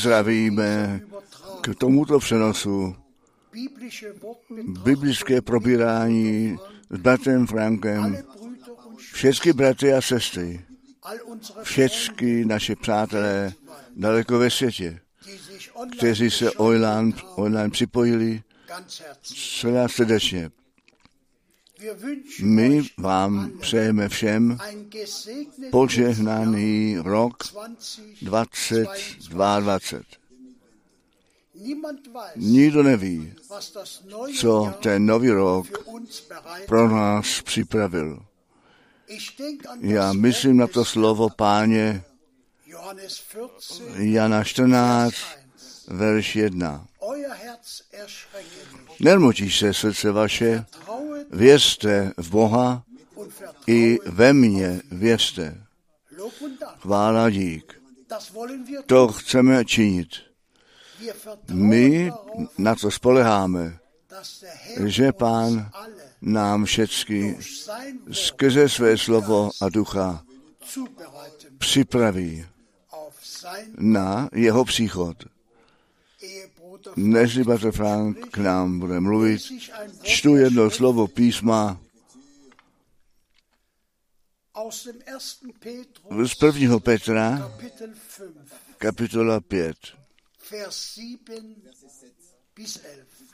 Zdravíme k tomuto přenosu biblické probírání s bratrem Frankem, všechny bratry a sestry, všechny naše přátelé daleko ve světě, kteří se online, online připojili, celá srdečně. My vám přejeme všem požehnaný rok 2022. Nikdo neví, co ten nový rok pro nás připravil. Já myslím na to slovo páně Jana 14, verš 1. Nermotíš se srdce vaše, věřte v Boha i ve mně věřte. Chvála dík. To chceme činit. My na to spoleháme, že Pán nám všecky skrze své slovo a ducha připraví na jeho příchod. Než Bratr Frank k nám bude mluvit, čtu jedno slovo písma z prvního Petra, kapitola 5,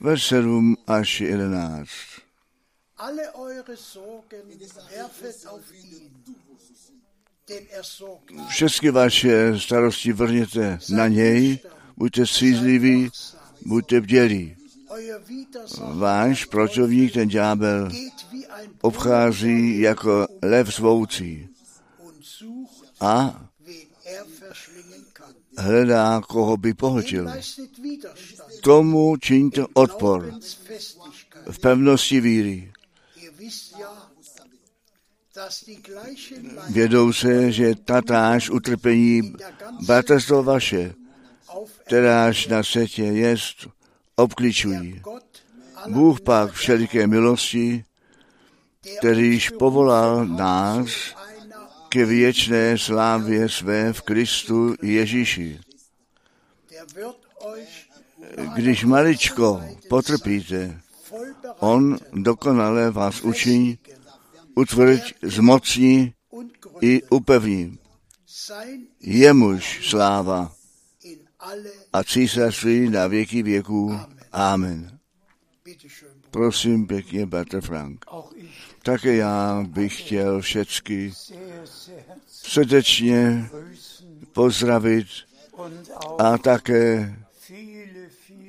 verš 7 až 11. Všechny vaše starosti vrněte na něj, buďte střízliví, buďte bdělí. Váš protivník, ten ďábel, obchází jako lev svoucí a hledá, koho by pohltil. Tomu čiňte odpor v pevnosti víry. Vědou se, že tatáž utrpení bratrstvo vaše, kteráž na světě jest, obkličují. Bůh pak všeliké milosti, kterýž povolal nás ke věčné slávě své v Kristu Ježíši. Když maličko potrpíte, on dokonale vás učiní, utvrď, zmocní i upevní. Jemuž sláva a císařství na věky věků. Amen. Prosím pěkně, Bratr Frank. Také já bych chtěl všecky srdečně pozdravit a také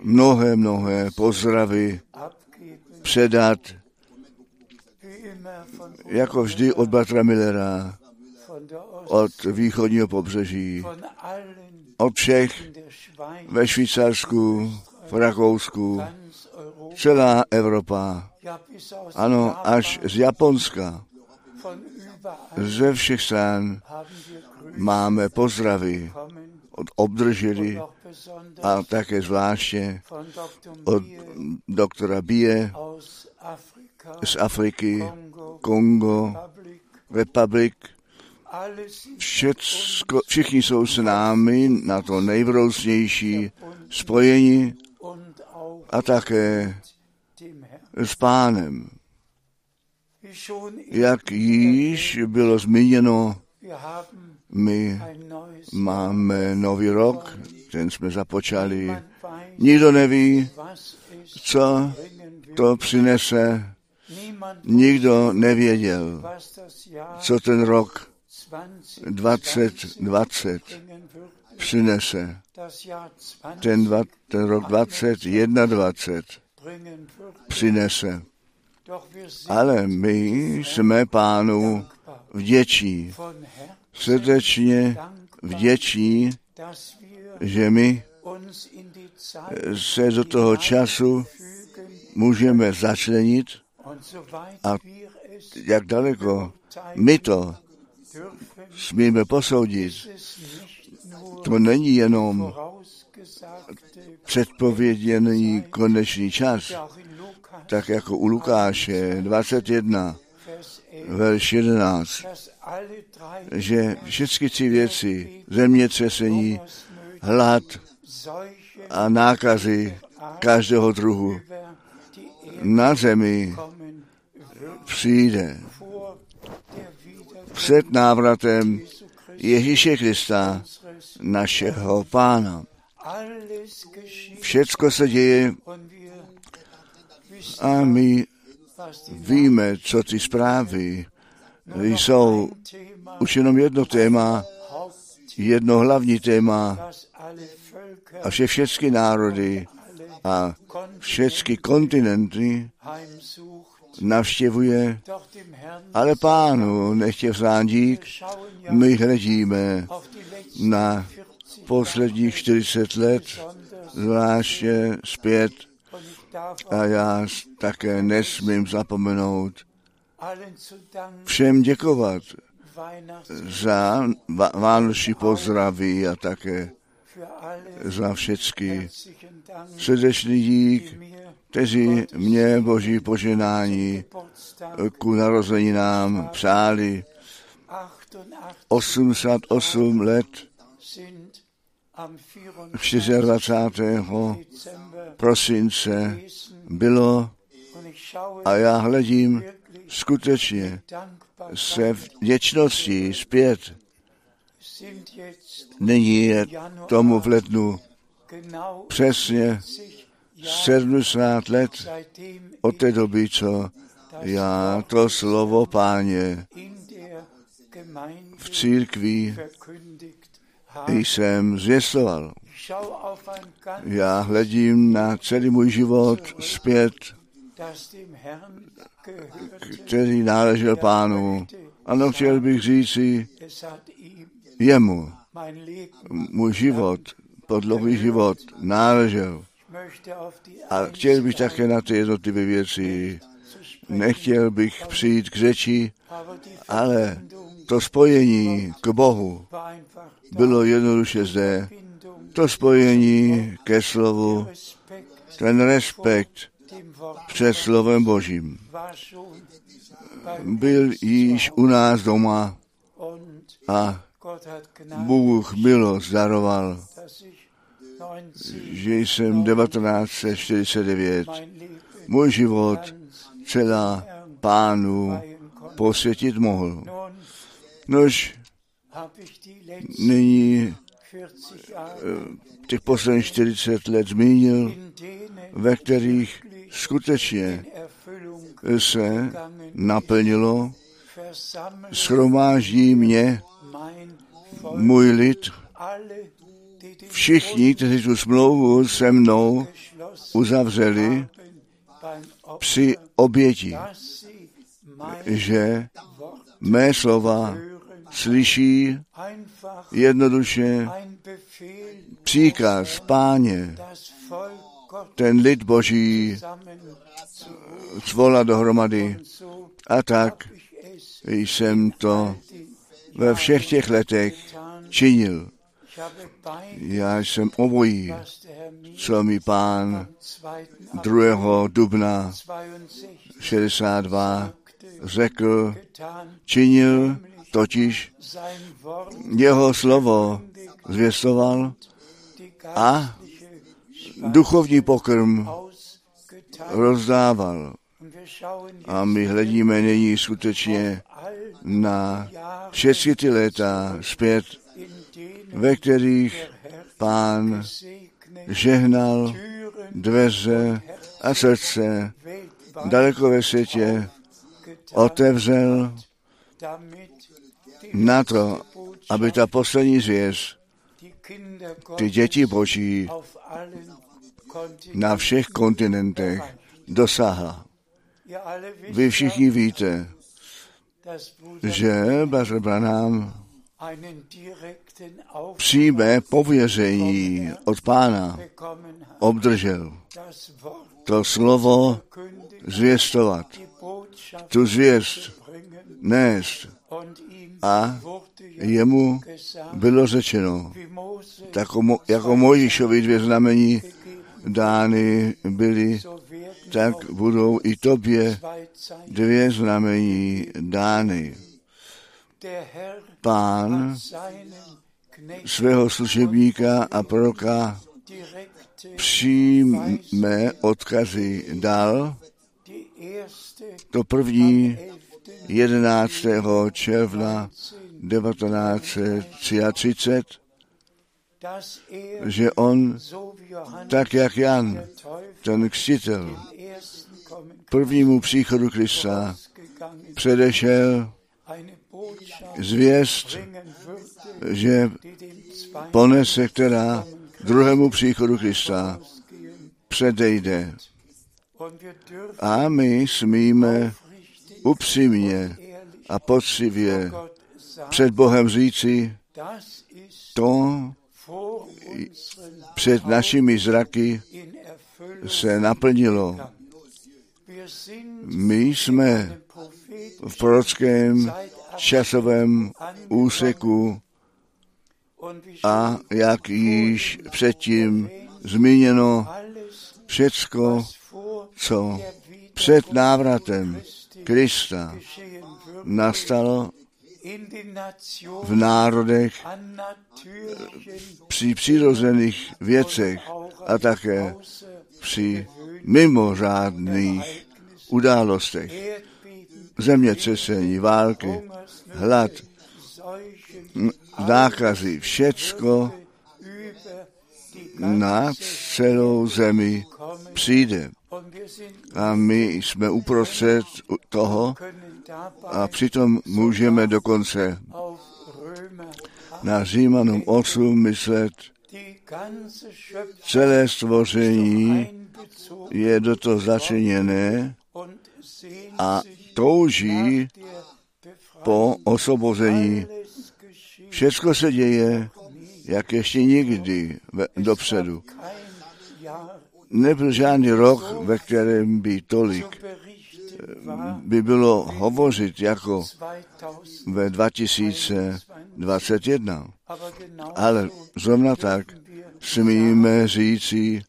mnohé, mnohé pozdravy předat, jako vždy od Batra Millera, od východního pobřeží, od všech ve Švýcarsku, v Rakousku, celá Evropa, ano, až z Japonska, ze všech stran máme pozdravy od obdrželi a také zvláště od doktora Bie z Afriky, Kongo, Republik. Všecko, všichni jsou s námi na to nejvroucnější spojení a také s pánem. Jak již bylo zmíněno, my máme nový rok, ten jsme započali. Nikdo neví, co to přinese. Nikdo nevěděl, co ten rok 2020 přinese. Ten, dva, ten rok 2021 přinese. Ale my jsme pánu vděčí, srdečně vděčí, že my se do toho času můžeme začlenit a jak daleko my to smíme posoudit. To není jenom předpověděný konečný čas, tak jako u Lukáše 21, verš 11, že všechny ty věci, zemětřesení, hlad a nákazy každého druhu na zemi přijde před návratem Ježíše Krista, našeho pána. Všecko se děje a my víme, co ty zprávy jsou. Už jenom jedno téma, jedno hlavní téma a že všechny národy a všechny kontinenty navštěvuje, ale pánu nechtě vzán dík, my hledíme na posledních 40 let, zvláště zpět, a já také nesmím zapomenout všem děkovat za vánoční pozdraví a také za všechny srdečný dík, kteří mě Boží poženání ku narozeninám přáli. 88 let 24. prosince bylo a já hledím skutečně se v věčnosti zpět. Nyní je tomu v lednu přesně 70 let od té doby, co já to slovo páně v církvi jsem zvěstoval. Já hledím na celý můj život zpět, který náležel pánu. Ano, chtěl bych říci jemu. Můj život, podlohový život náležel. A chtěl bych také na ty jednotlivé věci. Nechtěl bych přijít k řeči, ale to spojení k Bohu bylo jednoduše zde. To spojení ke slovu, ten respekt před slovem Božím byl již u nás doma a Bůh milost daroval, že jsem 1949 můj život celá pánu posvětit mohl. Nož nyní těch posledních 40 let zmínil, ve kterých skutečně se naplnilo, schromáždí mě můj lid, všichni, kteří tu smlouvu se mnou uzavřeli při oběti, že mé slova slyší jednoduše příkaz páně, ten lid boží zvolat dohromady. A tak jsem to ve všech těch letech činil. Já jsem obojí, co mi pán 2. dubna 62 řekl, činil, totiž jeho slovo zvěstoval a duchovní pokrm rozdával. A my hledíme nyní skutečně na všechny ty léta zpět, ve kterých pán žehnal dveře a srdce daleko ve světě, otevřel na to, aby ta poslední zvěř, ty děti boží na všech kontinentech dosáhla. Vy všichni víte, že Bařel Branham přímé pověření od pána obdržel to slovo zvěstovat, tu zvěst nést a jemu bylo řečeno, tako, jako Mojišovi dvě znamení dány byly, tak budou i tobě dvě znamení dány. Pán svého služebníka a proroka přímé odkazy dal. To první 11. června 1933, že on, tak jak Jan, ten křtitel, prvnímu příchodu Krista předešel zvěst, že ponese, která druhému příchodu Krista předejde. A my smíme upřímně a poctivě před Bohem říci, to před našimi zraky se naplnilo. My jsme v prorockém časovém úseku a jak již předtím zmíněno, všecko, co před návratem Krista nastalo v národech při přirozených věcech a také při mimořádných událostech, zemětřesení, války, hlad, nákazy, všecko na celou zemi přijde. A my jsme uprostřed toho a přitom můžeme dokonce na Římanům 8 myslet, celé stvoření je do toho začeněné a touží po osvobození. Všecko se děje, jak ještě nikdy dopředu. Nebyl žádný rok, ve kterém by tolik by bylo hovořit jako ve 2021. Ale zrovna tak smíme říci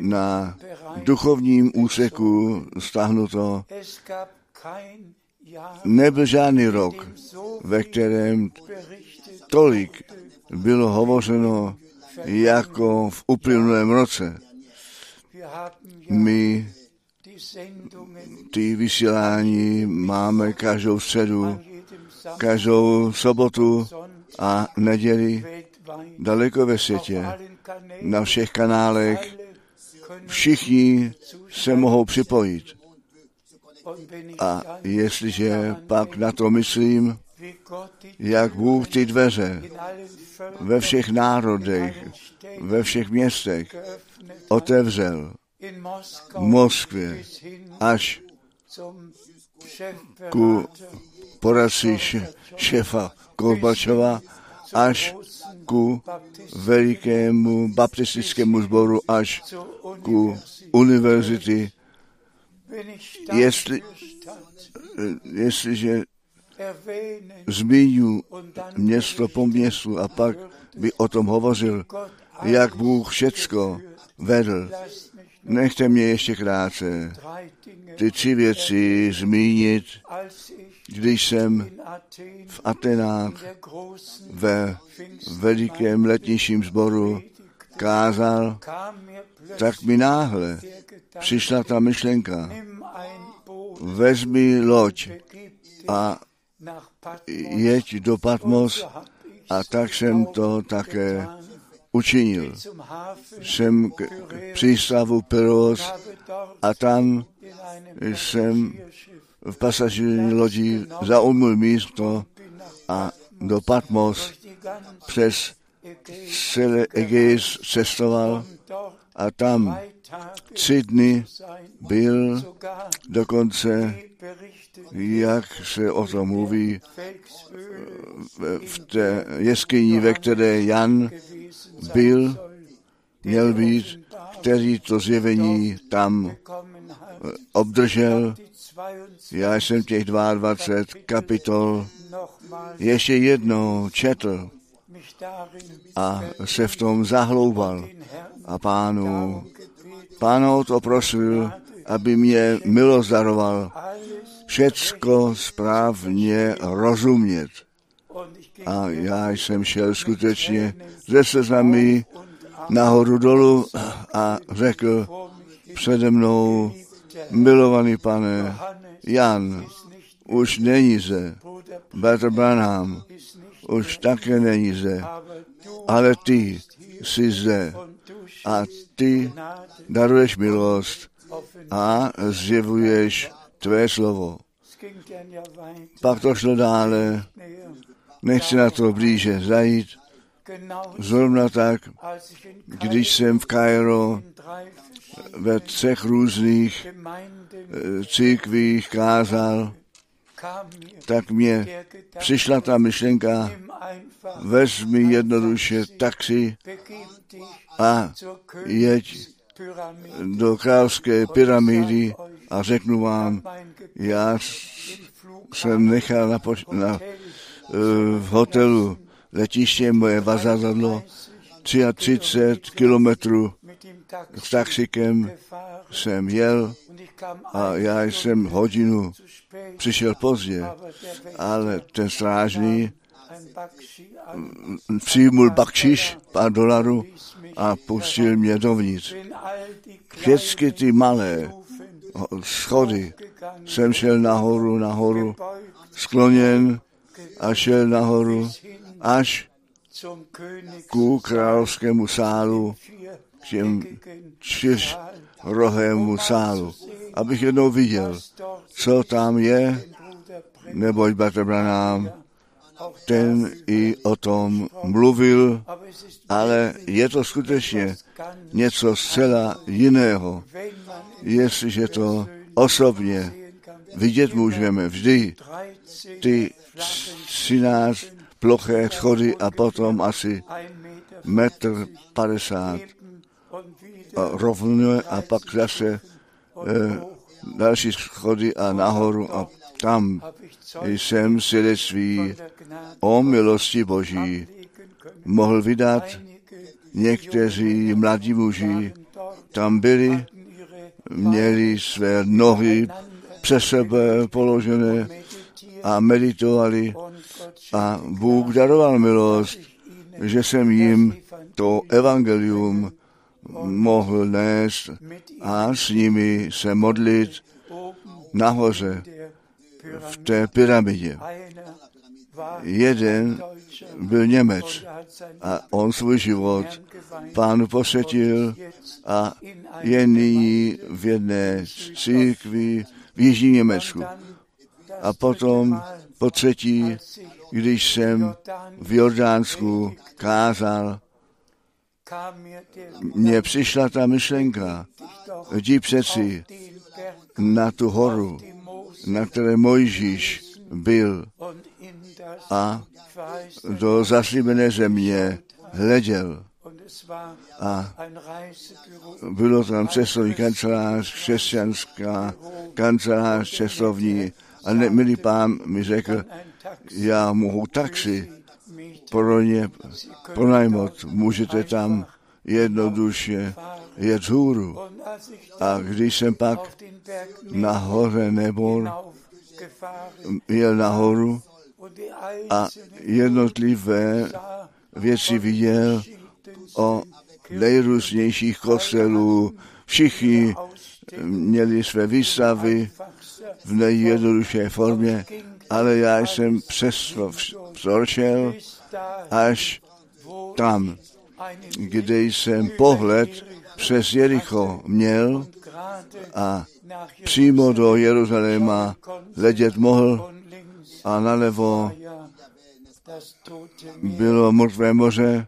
na duchovním úseku stáhnuto, nebyl žádný rok, ve kterém tolik bylo hovořeno jako v uplynulém roce. My ty vysílání máme každou středu, každou sobotu a neděli daleko ve světě, na všech kanálech. Všichni se mohou připojit. A jestliže pak na to myslím, jak Bůh ty dveře ve všech národech, ve všech městech otevřel v Moskvě až ku poradci šefa Gorbačova až ku velikému baptistickému sboru až ku univerzity. Jestli, jestliže zmíňu město po městu a pak by o tom hovořil, jak Bůh všecko vedl. Nechte mě ještě krátce ty tři věci zmínit, když jsem v Atenách ve velikém letnějším sboru kázal, tak mi náhle přišla ta myšlenka, vezmi loď a jeď do Patmos. A tak jsem to také učinil. Jsem k přístavu Peros a tam jsem v pasažírní lodi zaujmul místo a do Patmos přes celé Egeis cestoval a tam tři dny byl dokonce, jak se o tom mluví, v té jeskyni, ve které Jan byl, měl být, který to zjevení tam obdržel. Já jsem těch 22 kapitol ještě jednou četl a se v tom zahloubal. A pánu, pánu to prosil, aby mě milost daroval všecko správně rozumět. A já jsem šel skutečně ze seznamy nahoru dolů a řekl přede mnou, milovaný pane, Jan, už není zde, Bratr Branham, už také není zde, ale ty jsi zde a ty daruješ milost a zjevuješ tvé slovo. Pak to šlo dále, nechci na to blíže zajít, zrovna tak, když jsem v Kairo ve třech různých eh, církvích kázal, tak mě přišla ta myšlenka, vezmi jednoduše taxi a jeď do královské pyramidy a řeknu vám, já jsem nechal na, poš- na uh, v hotelu letiště moje vazadlo 33 kilometrů s taxikem jsem jel a já jsem hodinu přišel pozdě, ale ten strážný přijmul bakšiš, pár dolarů a pustil mě dovnitř. Všechny ty malé schody jsem šel nahoru, nahoru, skloněn a šel nahoru až ku královskému sálu, k těm čtyřrohému sálu, abych jednou viděl, co tam je, neboť Bratr Branham ten i o tom mluvil, ale je to skutečně něco zcela jiného, jestliže to osobně vidět můžeme vždy ty 13 ploché schody a potom asi metr padesát rovně a pak zase e, další schody a nahoru a tam jsem svědectví o milosti Boží. Mohl vydat. Někteří mladí muži. Tam byli, měli své nohy přes sebe položené a meditovali. A Bůh daroval milost, že jsem jim to evangelium mohl nést a s nimi se modlit nahoře v té pyramidě. Jeden byl Němec a on svůj život pánu posvětil a je nyní v jedné církvi v Jižním Německu. A potom po třetí, když jsem v Jordánsku kázal, mně přišla ta myšlenka, jdi přeci na tu horu, na které Mojžíš byl a do zaslíbené země hleděl. A bylo tam cestovní kancelář, křesťanská kancelář cestovní. A ne, milý pán mi řekl, já mohu taxi pro ně pronajmout. Můžete tam jednoduše jet hůru. A když jsem pak nahoře nebo jel nahoru a jednotlivé věci viděl o nejrůznějších kostelů. Všichni měli své výstavy v nejjednodušší formě, ale já jsem přes vzorčel až tam, kde jsem pohled přes Jericho měl a přímo do Jeruzaléma letět mohl a nalevo bylo mrtvé moře.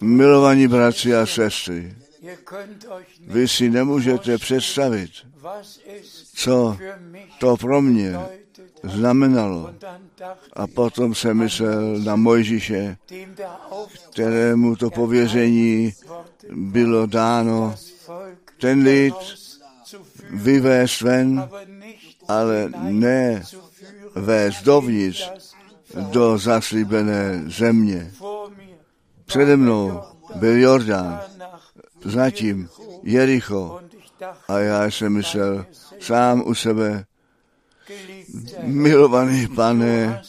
Milovaní bratři a sestry, vy si nemůžete představit, co to pro mě znamenalo. A potom jsem myslel na Mojžíše, kterému to pověření bylo dáno ten lid vyvést ven, ale ne vést dovnitř do zaslíbené země. Přede mnou byl Jordán, zatím Jericho a já jsem myslel sám u sebe, milovaný pane,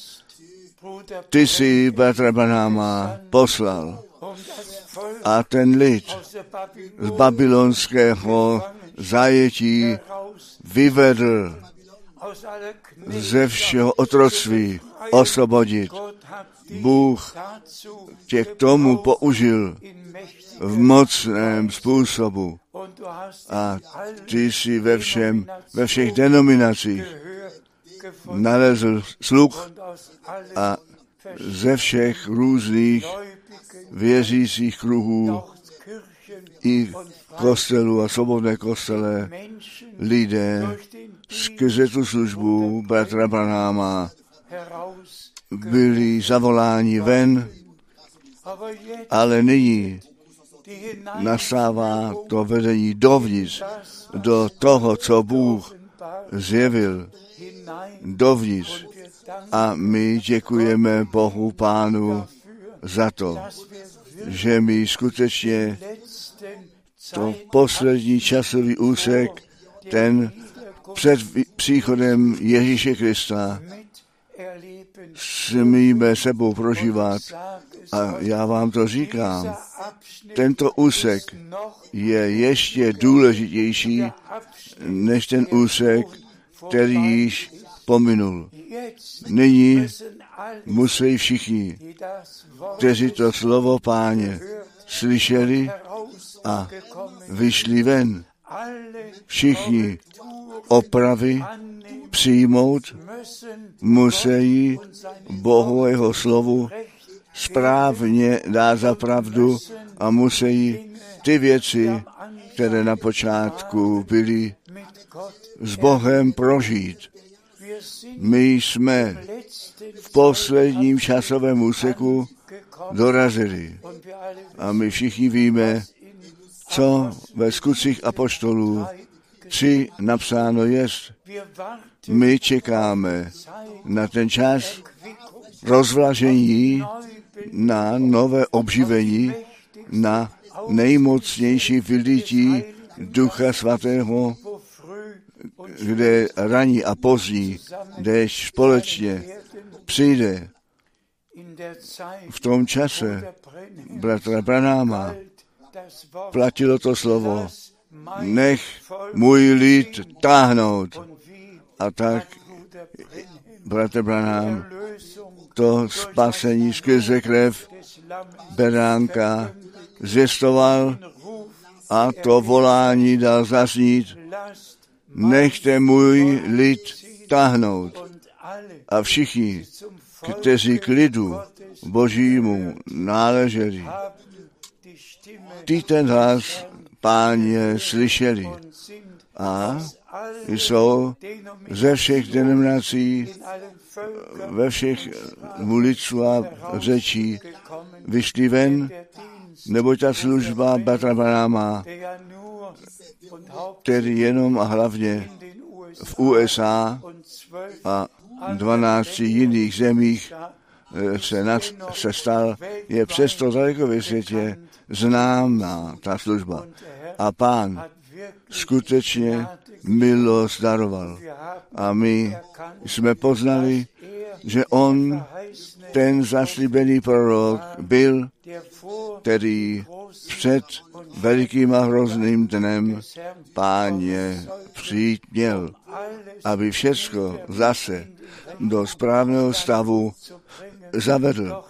ty jsi Petra Banáma poslal a ten lid z babylonského zajetí vyvedl ze všeho otroctví osvobodit. Bůh tě k tomu použil v mocném způsobu. A ty jsi ve, všem, ve všech denominacích nalezl sluch a ze všech různých věřících kruhů i kostelů a svobodné kostele lidé skrze tu službu bratra Branáma byli zavoláni ven, ale nyní nastává to vedení dovnitř, do toho, co Bůh zjevil dovnitř. A my děkujeme Bohu Pánu za to, že my skutečně to poslední časový úsek, ten před příchodem Ježíše Krista, smíme sebou prožívat. A já vám to říkám, tento úsek je ještě důležitější než ten úsek, který již pominul. Nyní musí všichni, kteří to slovo páně slyšeli a vyšli ven, všichni opravy přijmout musí Bohu jeho slovu správně dát za pravdu a musí ty věci, které na počátku byly s Bohem prožít. My jsme v posledním časovém úseku dorazili a my všichni víme, co ve skutcích apoštolů tři napsáno jest. My čekáme na ten čas rozvlažení, na nové obživení, na nejmocnější vylití Ducha Svatého, kde raní a pozdní déšť společně přijde. V tom čase bratra Branáma platilo to slovo, nech můj lid táhnout. A tak, bratr Branham, to spasení skrze krev beránka zjistoval a to volání dal zaznít, nechte můj lid táhnout. A všichni, kteří k lidu božímu náleželi, ty ten hlas páně slyšeli a jsou ze všech denominací, ve všech uliců a řečí vyšli ven, nebo ta služba Batra Banáma, který jenom a hlavně v USA a 12 jiných zemích eh, se, nad, se stal, je přesto daleko ve světě známá ta služba. A pán skutečně milost daroval. A my jsme poznali, že on, ten zaslíbený prorok, byl, který před velikým a hrozným dnem páně přijít měl, aby všecko zase do správného stavu zavedl.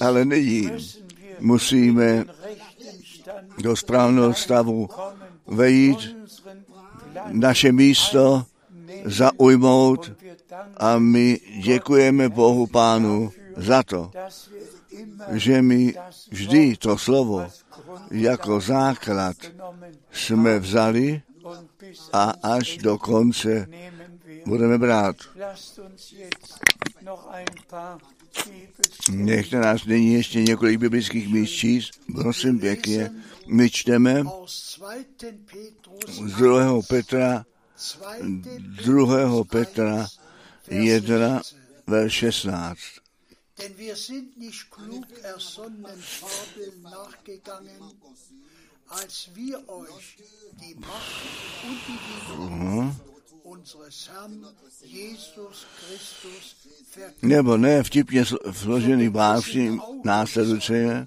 Ale nyní musíme do správného stavu vejít, naše místo zaujmout a my děkujeme Bohu Pánu za to, že my vždy to slovo jako základ jsme vzali a až do konce budeme brát. Nechte nás nyní ještě několik biblických míst číst. Prosím pěkně, my čteme z 2. Petra, 2. Petra 1, verš 16. Denn wir sind nicht klug ersonnenen Fabeln nachgegangen, als wir euch die Macht und die Liebe nebo ne vtipně složený básní následuje,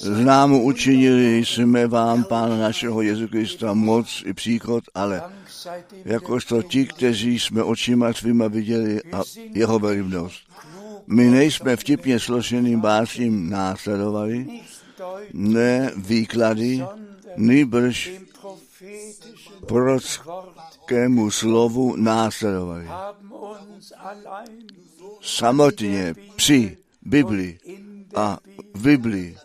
Známo učinili jsme vám, Pána našeho Jezu Krista, moc i příchod, ale jakožto ti, kteří jsme očima svýma viděli a jeho velibnost. My nejsme vtipně složeným básním následovali, ne výklady, nýbrž prorockému slovu následovali. Samotně při Bibli a v Bibli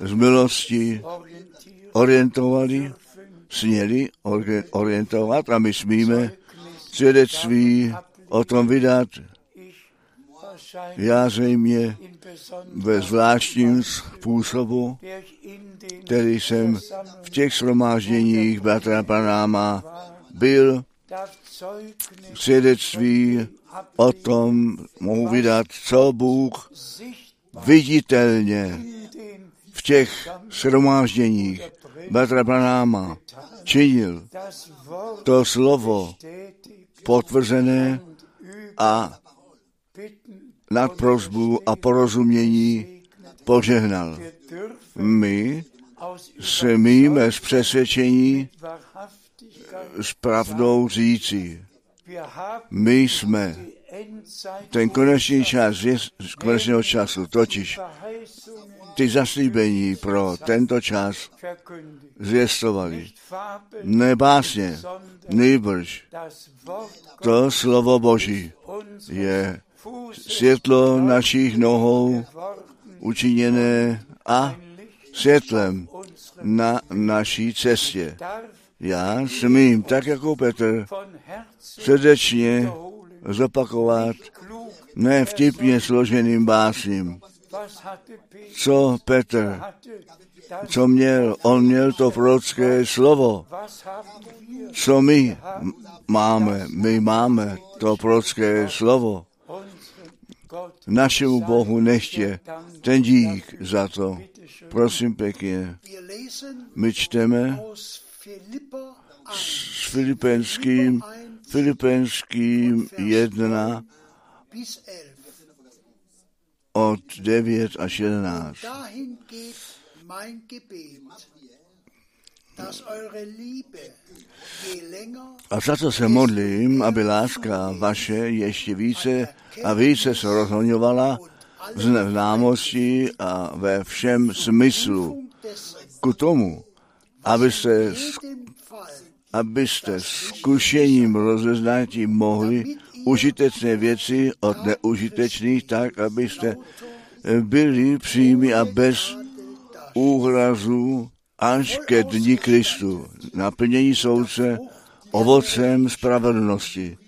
z milosti orientovali, směli orientovat a my smíme svědectví o tom vydat. Já zřejmě ve zvláštním způsobu, který jsem v těch shromážděních bratra Panáma byl, svědectví o tom mohu vydat, co Bůh viditelně v těch shromážděních Batra Pranáma činil. To slovo potvrzené a nad prozbu a porozumění požehnal. My se míme z přesvědčení s pravdou říci. My jsme ten konečný čas z konečného času, totiž ty zaslíbení pro tento čas zvěstovali. Ne básně, nejbrž to slovo Boží je světlo našich nohou učiněné a světlem na naší cestě. Já smím, tak jako Petr, srdečně zopakovat ne vtipně složeným básním. Co Petr, co měl? On měl to prorocké slovo. Co my máme? My máme to prorocké slovo. Našemu Bohu nechtě ten dík za to. Prosím pěkně. My čteme s Filipenským, Filipenským 1 od 9 až 11. A za to se modlím, aby láska vaše ještě více a více se rozhoňovala v známosti a ve všem smyslu ku tomu, abyste, abyste zkušením rozeznatí mohli užitečné věci od neužitečných, tak abyste byli přími a bez úhrazu až ke dní Kristu, naplnění soudce ovocem spravedlnosti,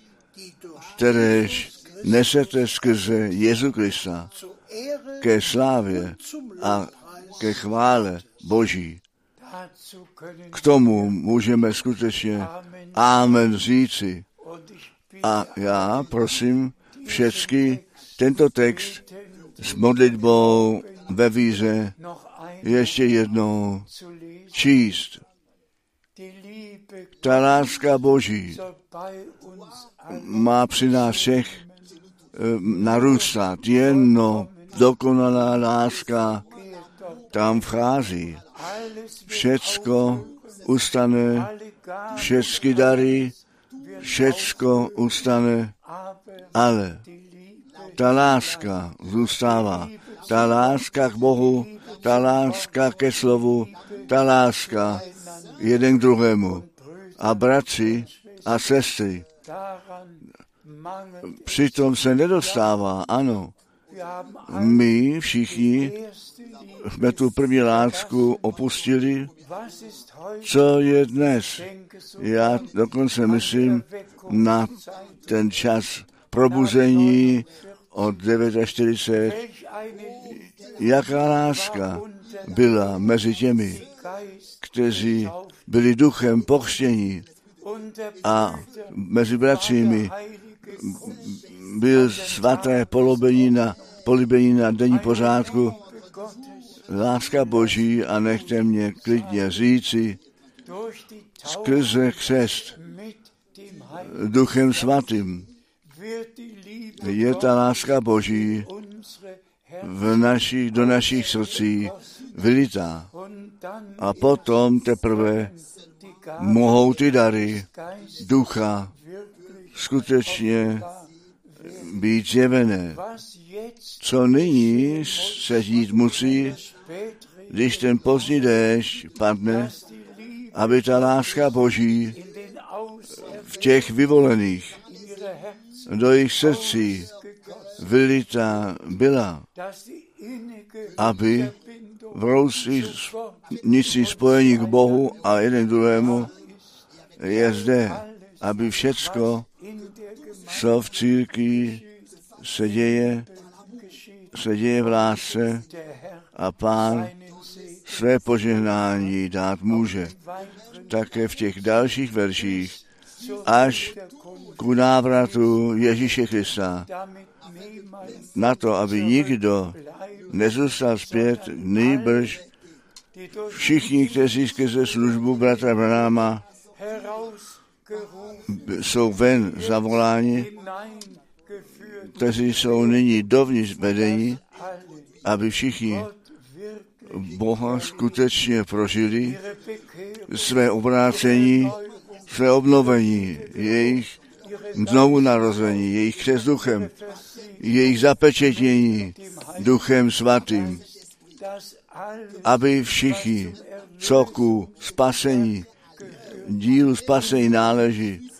kteréž nesete skrze Jezu Krista ke slávě a ke chvále Boží. K tomu můžeme skutečně Amen říci. A já prosím všecky tento text s modlitbou ve víře ještě jednou číst. Ta láska Boží má při nás všech eh, narůstat. Jen dokonalá láska tam vchází. Všecko ustane, všechny dary, všecko ustane, ale ta láska zůstává. Ta láska k Bohu, ta láska ke slovu, ta láska jeden k druhému. A bratři a sestry, přitom se nedostává, ano. My všichni jsme tu první lásku opustili. Co je dnes? Já dokonce myslím na ten čas probuzení od 49. Jaká láska byla mezi těmi, kteří byli duchem pochštění a mezi bratřími byl svaté polobení na, polibení na denní pořádku, láska Boží a nechte mě klidně říci, skrze křest Duchem Svatým je ta láska Boží v našich, do našich srdcí vylitá. A potom teprve mohou ty dary ducha skutečně být zjevené. Co nyní se dít musí, když ten pozdní déšť padne, aby ta láska Boží v těch vyvolených do jejich srdcí vylitá byla, aby v nicí spojení k Bohu a jeden druhému je zde, aby všecko, co v církvi se děje, se děje v lásce a pán své požehnání dát může. Také v těch dalších verších až ku návratu Ježíše Krista. Na to, aby nikdo nezůstal zpět, nejbrž všichni, kteří skrze službu bratra Branáma jsou ven zavoláni, kteří jsou nyní dovnitř vedení, aby všichni Boha skutečně prožili, své obrácení, své obnovení, jejich znovu narození, jejich křes duchem, jejich zapečetění duchem svatým, aby všichni, co ku spasení, dílu spasení náleží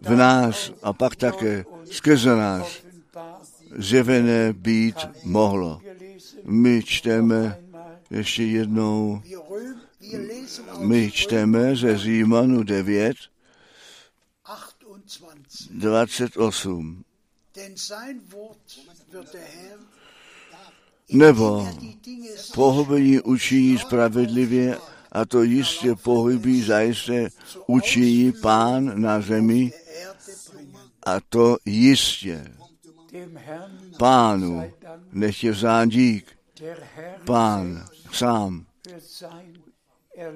v nás a pak také skrze nás zjevené být mohlo. My čteme ještě jednou, my čteme ze Římanu 9, 28. Nebo pohybení učiní spravedlivě a to jistě pohybí zajisté učiní pán na zemi a to jistě. Pánu nech je vzán dík. Pán sám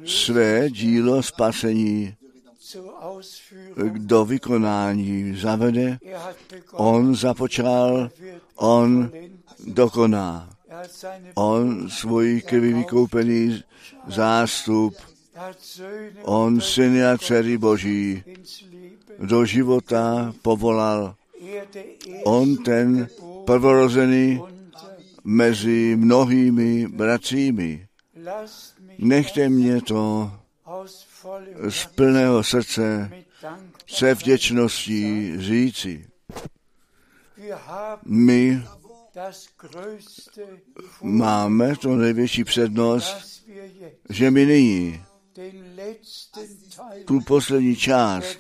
své dílo spasení do vykonání zavede, on započal, on dokoná. On svůj krví vykoupený zástup, on syny a dcery Boží do života povolal. On ten prvorozený mezi mnohými bratřími. Nechte mě to z plného srdce se vděčností říci. My máme to největší přednost, že my nyní tu poslední část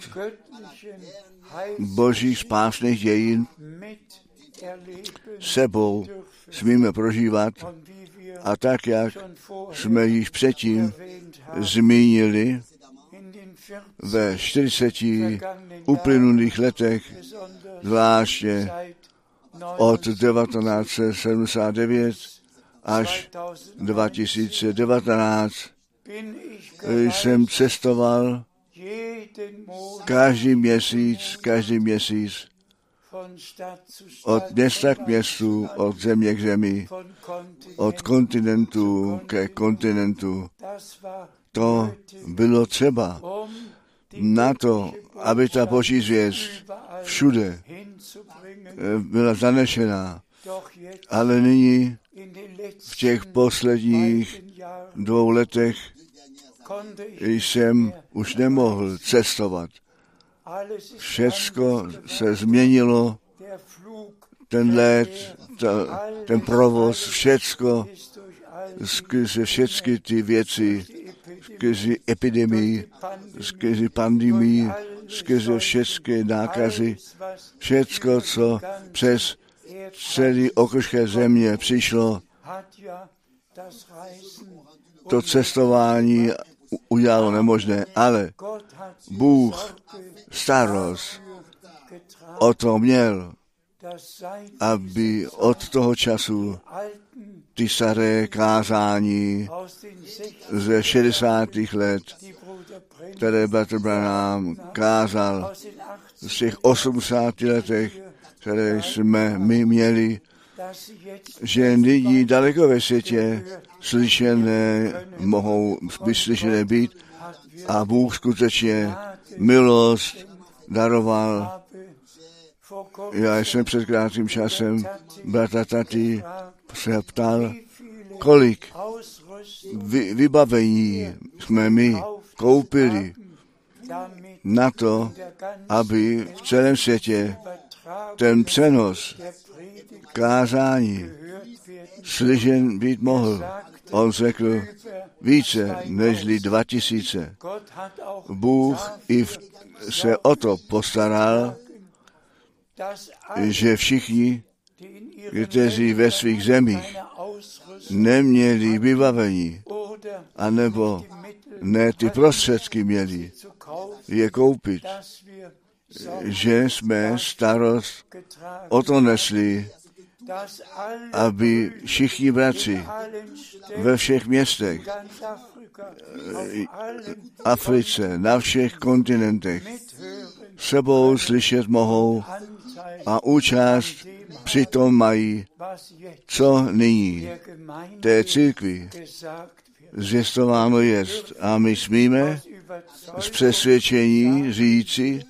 božích spásných dějin sebou smíme prožívat a tak, jak jsme již předtím zmínili, ve 40 uplynulých letech, zvláště od 1979 až 2019, jsem cestoval každý měsíc, každý měsíc od města k městu, od země k zemi, od kontinentu ke kontinentu. To bylo třeba na to, aby ta boží zvěst všude byla zanešená. Ale nyní v těch posledních dvou letech jsem už nemohl cestovat. Všecko se změnilo, ten let, ta, ten provoz, všecko, skrze všechny ty věci, skrze epidemii, skrze pandemii, skrze všechny nákazy, všecko, co přes celý okružké země přišlo, to cestování udělalo nemožné, ale Bůh starost o to měl, aby od toho času ty staré kázání ze 60. let, které Bratr Branham kázal z těch 80 letech, které jsme my měli, že nyní daleko ve světě slyšené mohou vyslyšené být a Bůh skutečně milost daroval. Já jsem před krátkým časem brata Tati se ptal, kolik vy, vybavení jsme my koupili na to, aby v celém světě ten přenos kázání slyšen být mohl. On řekl více než dva tisíce. Bůh i v, se o to postaral, že všichni, kteří ve svých zemích neměli vybavení, anebo ne ty prostředky měli je koupit, že jsme starost o to nesli, aby všichni bratři ve všech městech, Africe, na všech kontinentech sebou slyšet mohou a účast přitom mají, co nyní té církvi zvěstováno jest. A my smíme z přesvědčení říci,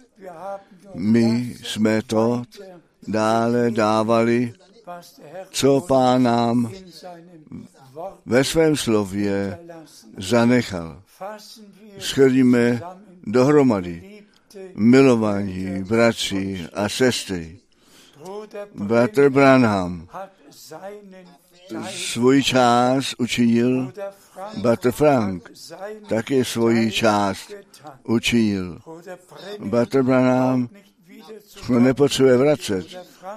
my jsme to dále dávali, co pán nám ve svém slově zanechal. Schrníme dohromady milovaní bratři a sestry. Bratr Branham svůj čas učinil, Bratr Frank také svoji část učinil. Bratr Branham jsme nepotřebuje vracet.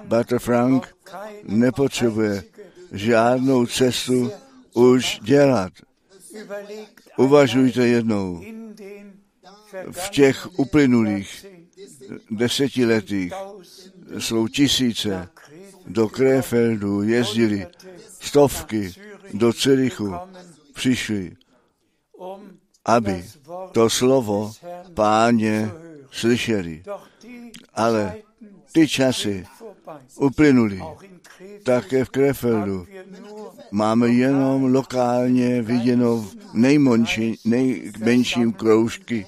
Bratr Frank nepotřebuje žádnou cestu už dělat. Uvažujte jednou. V těch uplynulých desetiletích jsou tisíce do Krefeldu jezdili, stovky do Cirichu přišli, aby to slovo páně slyšeli. Ale ty časy uplynuli. Také v Krefeldu máme jenom lokálně viděno nejmenší, nejmenším kroužky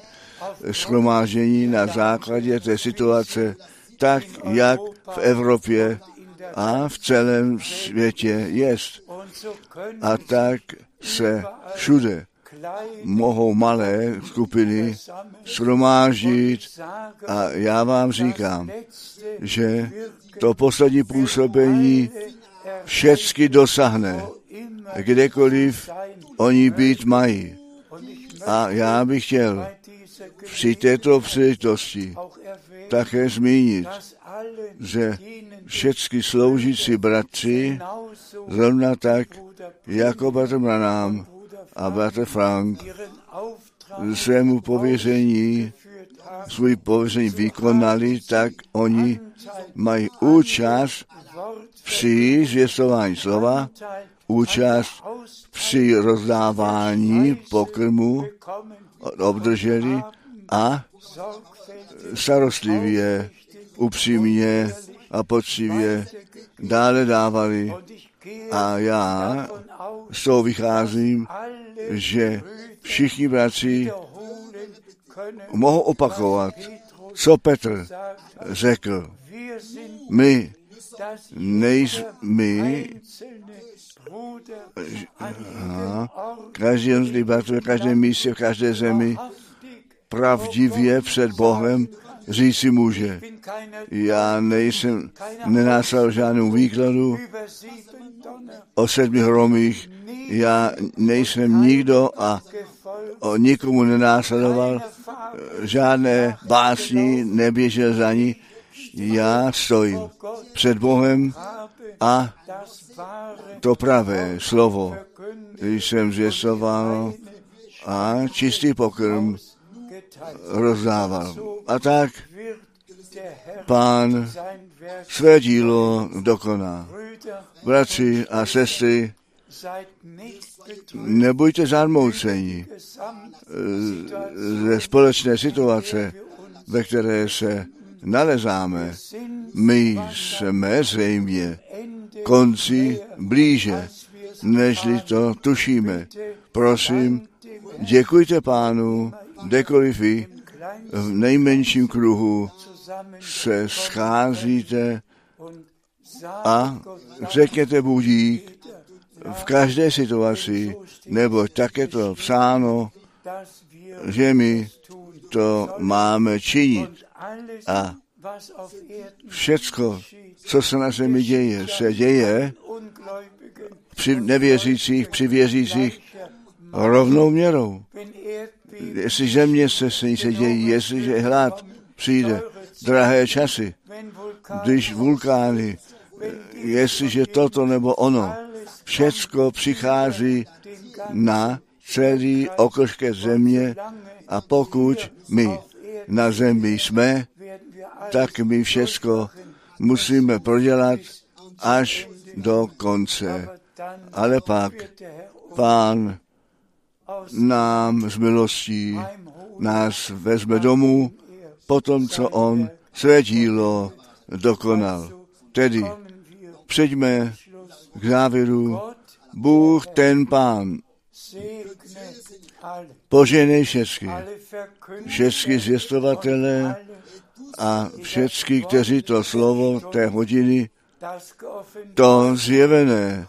schromážení na základě té situace, tak jak v Evropě a v celém světě jest. A tak se všude mohou malé skupiny shromážit a já vám říkám, že to poslední působení všecky dosáhne, kdekoliv oni být mají. A já bych chtěl při této příležitosti také zmínit, že všechny sloužící bratři, zrovna tak, jako bratr Branham a bratr Frank, svému pověření, svůj pověření vykonali, tak oni mají účast při zvěstování slova, účast při rozdávání pokrmu obdrželi a starostlivě, upřímně a poctivě dále dávali. A já z toho vycházím, že všichni bratři mohou opakovat, co Petr řekl. My nejsme, každý jednotlivý bratr v každém místě, v každé zemi, pravdivě před Bohem říci může. Já nejsem, nenásal žádnou výkladu. O sedmi hromích, já nejsem nikdo a o nikomu nenásledoval, žádné básní neběžel za ní, já stojím před Bohem a to pravé slovo jsem zvěstoval. A čistý pokrm rozdával. A tak pán své dílo dokoná. Bratři a sestry, Nebuďte zarmouceni ze společné situace, ve které se nalezáme. My jsme zřejmě konci blíže, nežli to tušíme. Prosím, děkujte pánu, kdekoliv vy v nejmenším kruhu se scházíte a řekněte budík v každé situaci, nebo tak je to psáno, že my to máme činit. A všecko, co se na zemi děje, se děje při nevěřících, při věřících rovnou měrou. Jestli země se se dějí, jestliže hlad přijde, drahé časy, když vulkány, jestliže toto nebo ono, všecko přichází na celý okršké země a pokud my na zemi jsme, tak my všecko musíme prodělat až do konce. Ale pak pán nám z milostí nás vezme domů po tom, co on své dílo dokonal. Tedy přejďme k závěru. Bůh ten pán poženej všechny, všechny zvěstovatele a všechny, kteří to slovo té hodiny, to zjevené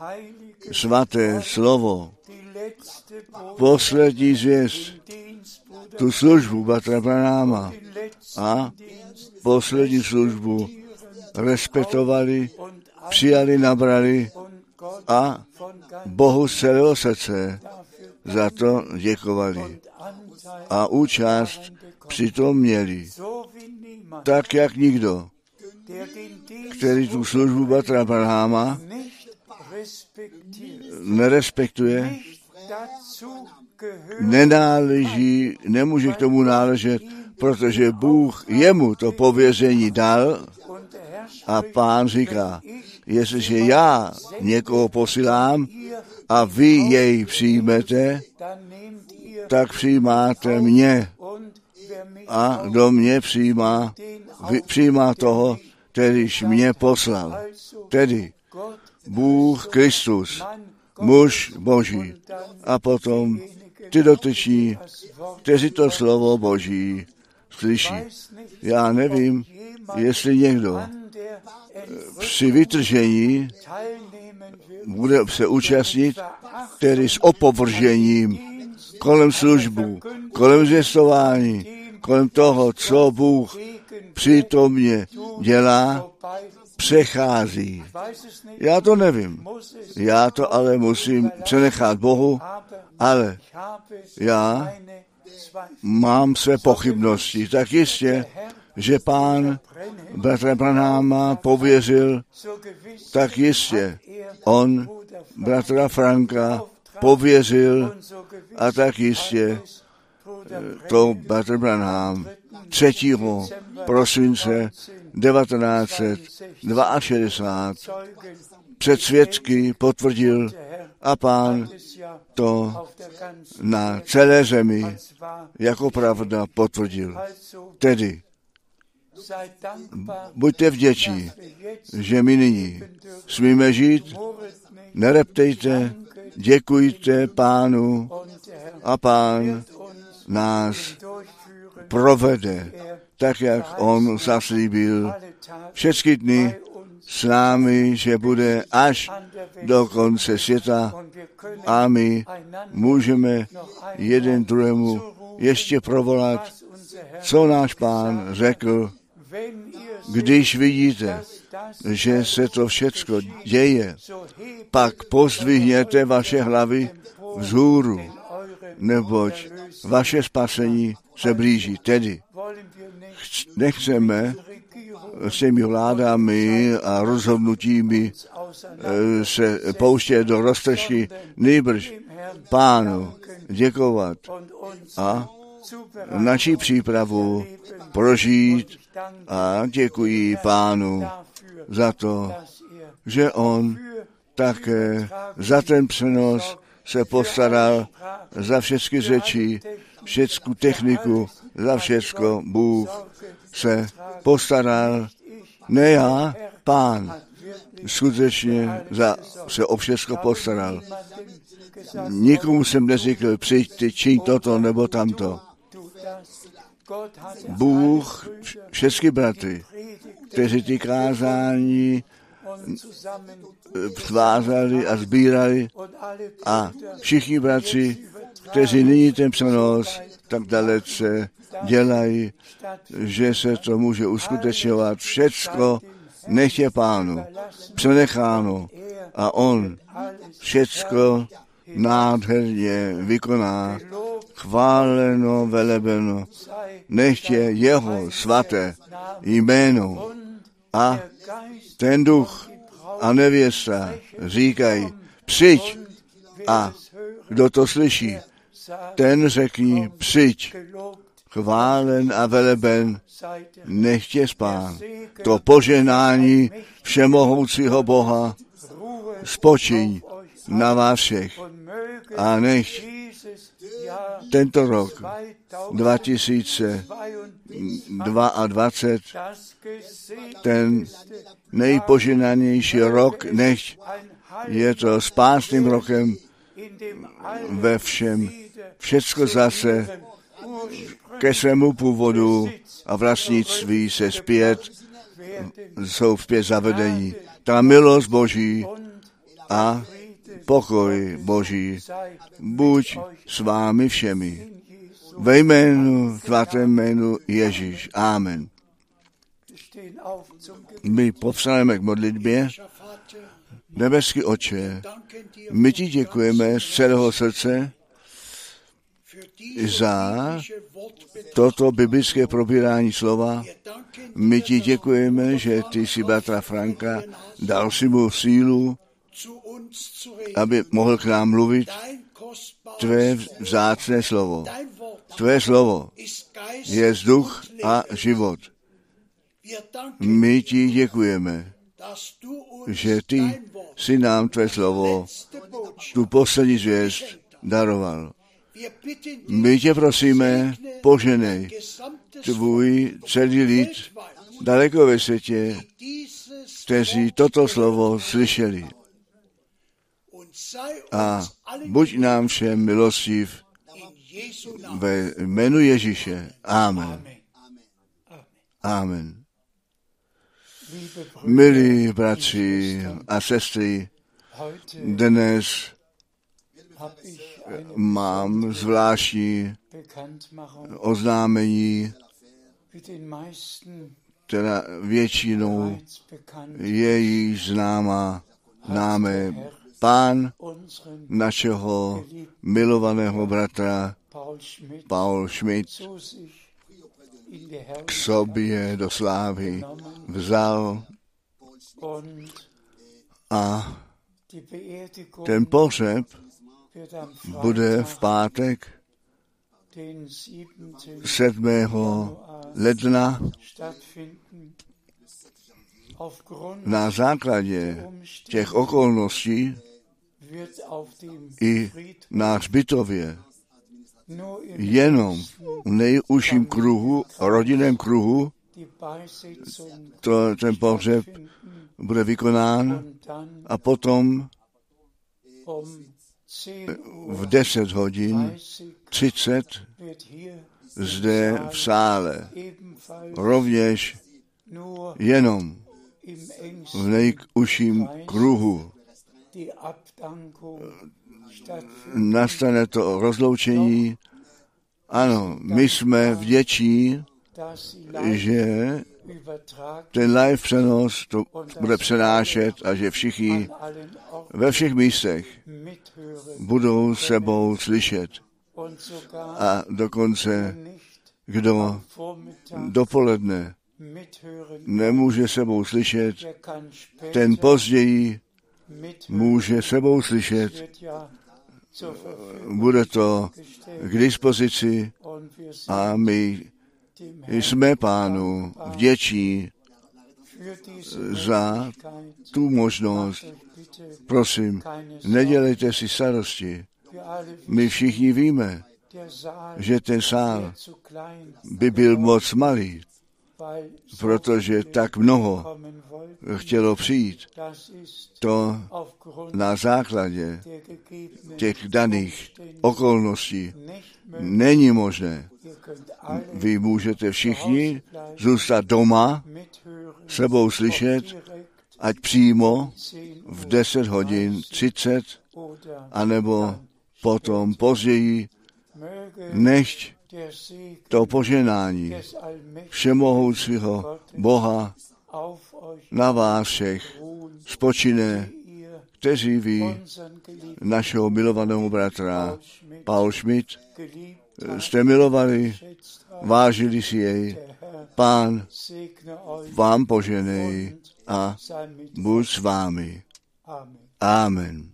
svaté slovo, poslední zvěst, tu službu Batra a poslední službu respektovali, přijali, nabrali a Bohu z celého srdce za to děkovali. A účast přitom měli. Tak jak nikdo, který tu službu Batra Brahama nerespektuje, nenáleží, nemůže k tomu náležet, protože Bůh jemu to pověření dal a pán říká, jestliže já někoho posílám a vy jej přijmete, tak přijímáte mě. A kdo mě přijímá, vy, přijímá toho, kterýž mě poslal. Tedy Bůh Kristus, muž Boží. A potom ty dotyční, kteří to slovo Boží slyší. Já nevím, jestli někdo při vytržení bude se účastnit, který s opovržením kolem službu, kolem zvěstování, kolem toho, co Bůh přítomně dělá, přechází. Já to nevím. Já to ale musím přenechat Bohu, ale já mám své pochybnosti. Tak jistě, že pán bratra Branáma pověřil, tak jistě on bratra Franka pověřil a tak jistě to bratr Branham 3. prosince 1962 před svědky potvrdil a pán to na celé zemi jako pravda potvrdil. Tedy buďte vděční, že my nyní smíme žít, nereptejte, děkujte pánu a pán nás provede, tak jak on zaslíbil. Všechny dny s námi, že bude až do konce světa. A my můžeme jeden druhému ještě provolat, co náš pán řekl, když vidíte, že se to všecko děje, pak pozdvihněte vaše hlavy vzhůru, neboť vaše spasení se blíží. Tedy nechceme s těmi vládami a rozhodnutími eh, se pouštět do roztržky, nejbrž pánu děkovat a naší přípravu prožít a děkuji pánu za to, že on tak za ten přenos se postaral za všechny řeči, všecku techniku, za všecko Bůh se postaral, ne já, pán, skutečně za, se o všechno postaral. Nikomu jsem neřekl, přijď ty, čiň toto nebo tamto. Bůh, všechny bratry, kteří ty kázání svázali a sbírali a všichni bratři, kteří nyní ten přenos tak dalece dělají, že se to může uskutečňovat všecko nechtě pánu, přenecháno a on všecko nádherně vykoná, chváleno, velebeno, nechtě jeho svaté jméno. A ten duch a nevěsta říkají, přijď a kdo to slyší, ten řekni, přijď, chválen a veleben, nechtě spán. To poženání všemohoucího Boha spočiň na vás všech a nech tento rok 2022 ten nejpoženanější rok, nech je to spásným rokem ve všem. Všecko zase ke svému původu a vlastnictví se zpět jsou zpět zavedení. Ta milost Boží a pokoj Boží buď s vámi všemi. Ve jménu, svatém jménu Ježíš. Amen. My povstaneme k modlitbě. Nebeský oče, my ti děkujeme z celého srdce za toto biblické probírání slova. My ti děkujeme, že ty si bratra Franka dal si mu sílu, aby mohl k nám mluvit tvé vzácné slovo. Tvé slovo je vzduch a život. My ti děkujeme, že ty si nám tvé slovo, tu poslední zvěst, daroval. My tě prosíme, poženej tvůj celý lid daleko ve světě, kteří toto slovo slyšeli. A buď nám všem milostiv ve jménu Ježíše. Amen. Amen. Milí bratři a sestry, dnes mám zvláštní oznámení, která většinou je již známa, známe pán našeho milovaného bratra Paul Schmidt. K sobě do slávy vzal a ten pohřeb bude v pátek 7. ledna na základě těch okolností i na hřbitově jenom v nejužším kruhu, rodinném kruhu, to, ten pohřeb bude vykonán a potom v 10 hodin 30 zde v sále. Rovněž jenom v nejužším kruhu nastane to rozloučení. Ano, my jsme vděční, že ten live přenos to bude přenášet a že všichni ve všech místech budou sebou slyšet. A dokonce, kdo dopoledne nemůže sebou slyšet, ten později může sebou slyšet. Bude to k dispozici a my jsme pánu vděčí za tu možnost. Prosím, nedělejte si starosti. My všichni víme, že ten sál by byl moc malý, protože tak mnoho chtělo přijít. To na základě těch daných okolností není možné. Vy můžete všichni zůstat doma, sebou slyšet, ať přímo v 10 hodin 30, anebo potom později, nechť to poženání všemohoucího Boha na vás všech spočine, kteří ví našeho milovaného bratra Paul Schmidt jste milovali, vážili si jej. Pán vám poženej a buď s vámi. Amen.